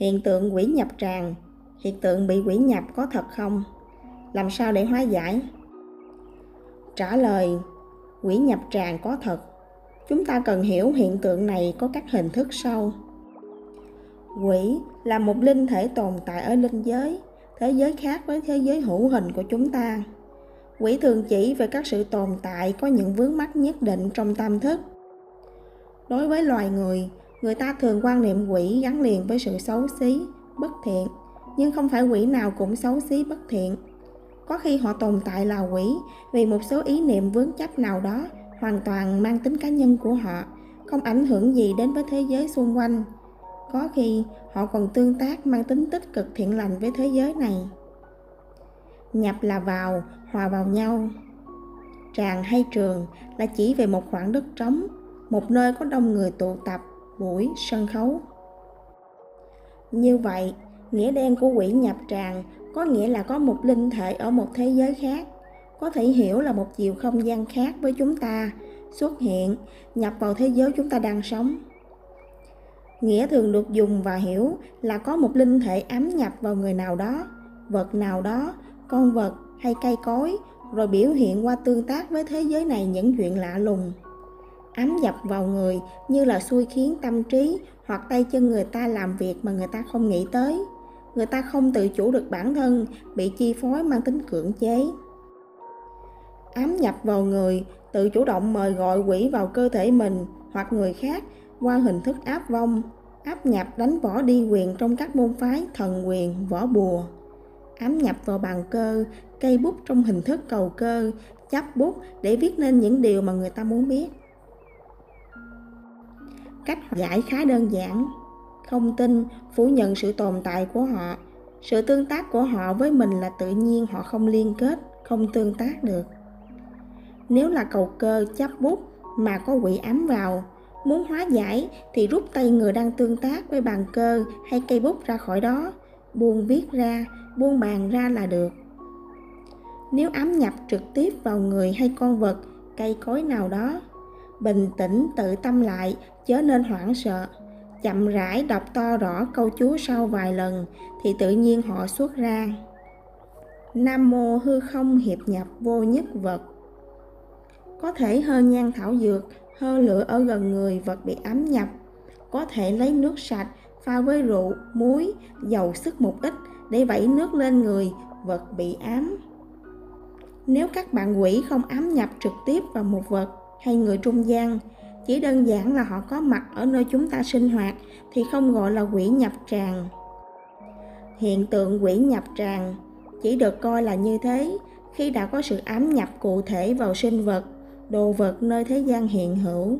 Hiện tượng quỷ nhập tràng, hiện tượng bị quỷ nhập có thật không? Làm sao để hóa giải? Trả lời, quỷ nhập tràng có thật. Chúng ta cần hiểu hiện tượng này có các hình thức sau. Quỷ là một linh thể tồn tại ở linh giới, thế giới khác với thế giới hữu hình của chúng ta. Quỷ thường chỉ về các sự tồn tại có những vướng mắc nhất định trong tâm thức. Đối với loài người, người ta thường quan niệm quỷ gắn liền với sự xấu xí, bất thiện, nhưng không phải quỷ nào cũng xấu xí bất thiện. Có khi họ tồn tại là quỷ vì một số ý niệm vướng chấp nào đó hoàn toàn mang tính cá nhân của họ, không ảnh hưởng gì đến với thế giới xung quanh. Có khi họ còn tương tác mang tính tích cực thiện lành với thế giới này. Nhập là vào, hòa vào nhau. Tràng hay trường là chỉ về một khoảng đất trống, một nơi có đông người tụ tập, buổi, sân khấu. Như vậy, nghĩa đen của quỷ nhập tràng có nghĩa là có một linh thể ở một thế giới khác, có thể hiểu là một chiều không gian khác với chúng ta, xuất hiện, nhập vào thế giới chúng ta đang sống. Nghĩa thường được dùng và hiểu là có một linh thể ám nhập vào người nào đó, vật nào đó, con vật hay cây cối, rồi biểu hiện qua tương tác với thế giới này những chuyện lạ lùng ám nhập vào người như là xui khiến tâm trí hoặc tay chân người ta làm việc mà người ta không nghĩ tới. Người ta không tự chủ được bản thân, bị chi phối mang tính cưỡng chế. Ám nhập vào người, tự chủ động mời gọi quỷ vào cơ thể mình hoặc người khác qua hình thức áp vong, áp nhập đánh võ đi quyền trong các môn phái thần quyền, võ bùa. Ám nhập vào bàn cơ, cây bút trong hình thức cầu cơ, chắp bút để viết nên những điều mà người ta muốn biết cách giải khá đơn giản. Không tin phủ nhận sự tồn tại của họ. Sự tương tác của họ với mình là tự nhiên, họ không liên kết, không tương tác được. Nếu là cầu cơ chấp bút mà có quỷ ám vào, muốn hóa giải thì rút tay người đang tương tác với bàn cơ hay cây bút ra khỏi đó, buông viết ra, buông bàn ra là được. Nếu ám nhập trực tiếp vào người hay con vật, cây cối nào đó bình tĩnh tự tâm lại, chớ nên hoảng sợ. Chậm rãi đọc to rõ câu chú sau vài lần, thì tự nhiên họ xuất ra. Nam mô hư không hiệp nhập vô nhất vật. Có thể hơ nhang thảo dược, hơ lửa ở gần người vật bị ám nhập. Có thể lấy nước sạch, pha với rượu, muối, dầu sức một ít để vẩy nước lên người vật bị ám. Nếu các bạn quỷ không ám nhập trực tiếp vào một vật hay người trung gian. Chỉ đơn giản là họ có mặt ở nơi chúng ta sinh hoạt thì không gọi là quỷ nhập tràng. Hiện tượng quỷ nhập tràng chỉ được coi là như thế khi đã có sự ám nhập cụ thể vào sinh vật, đồ vật nơi thế gian hiện hữu.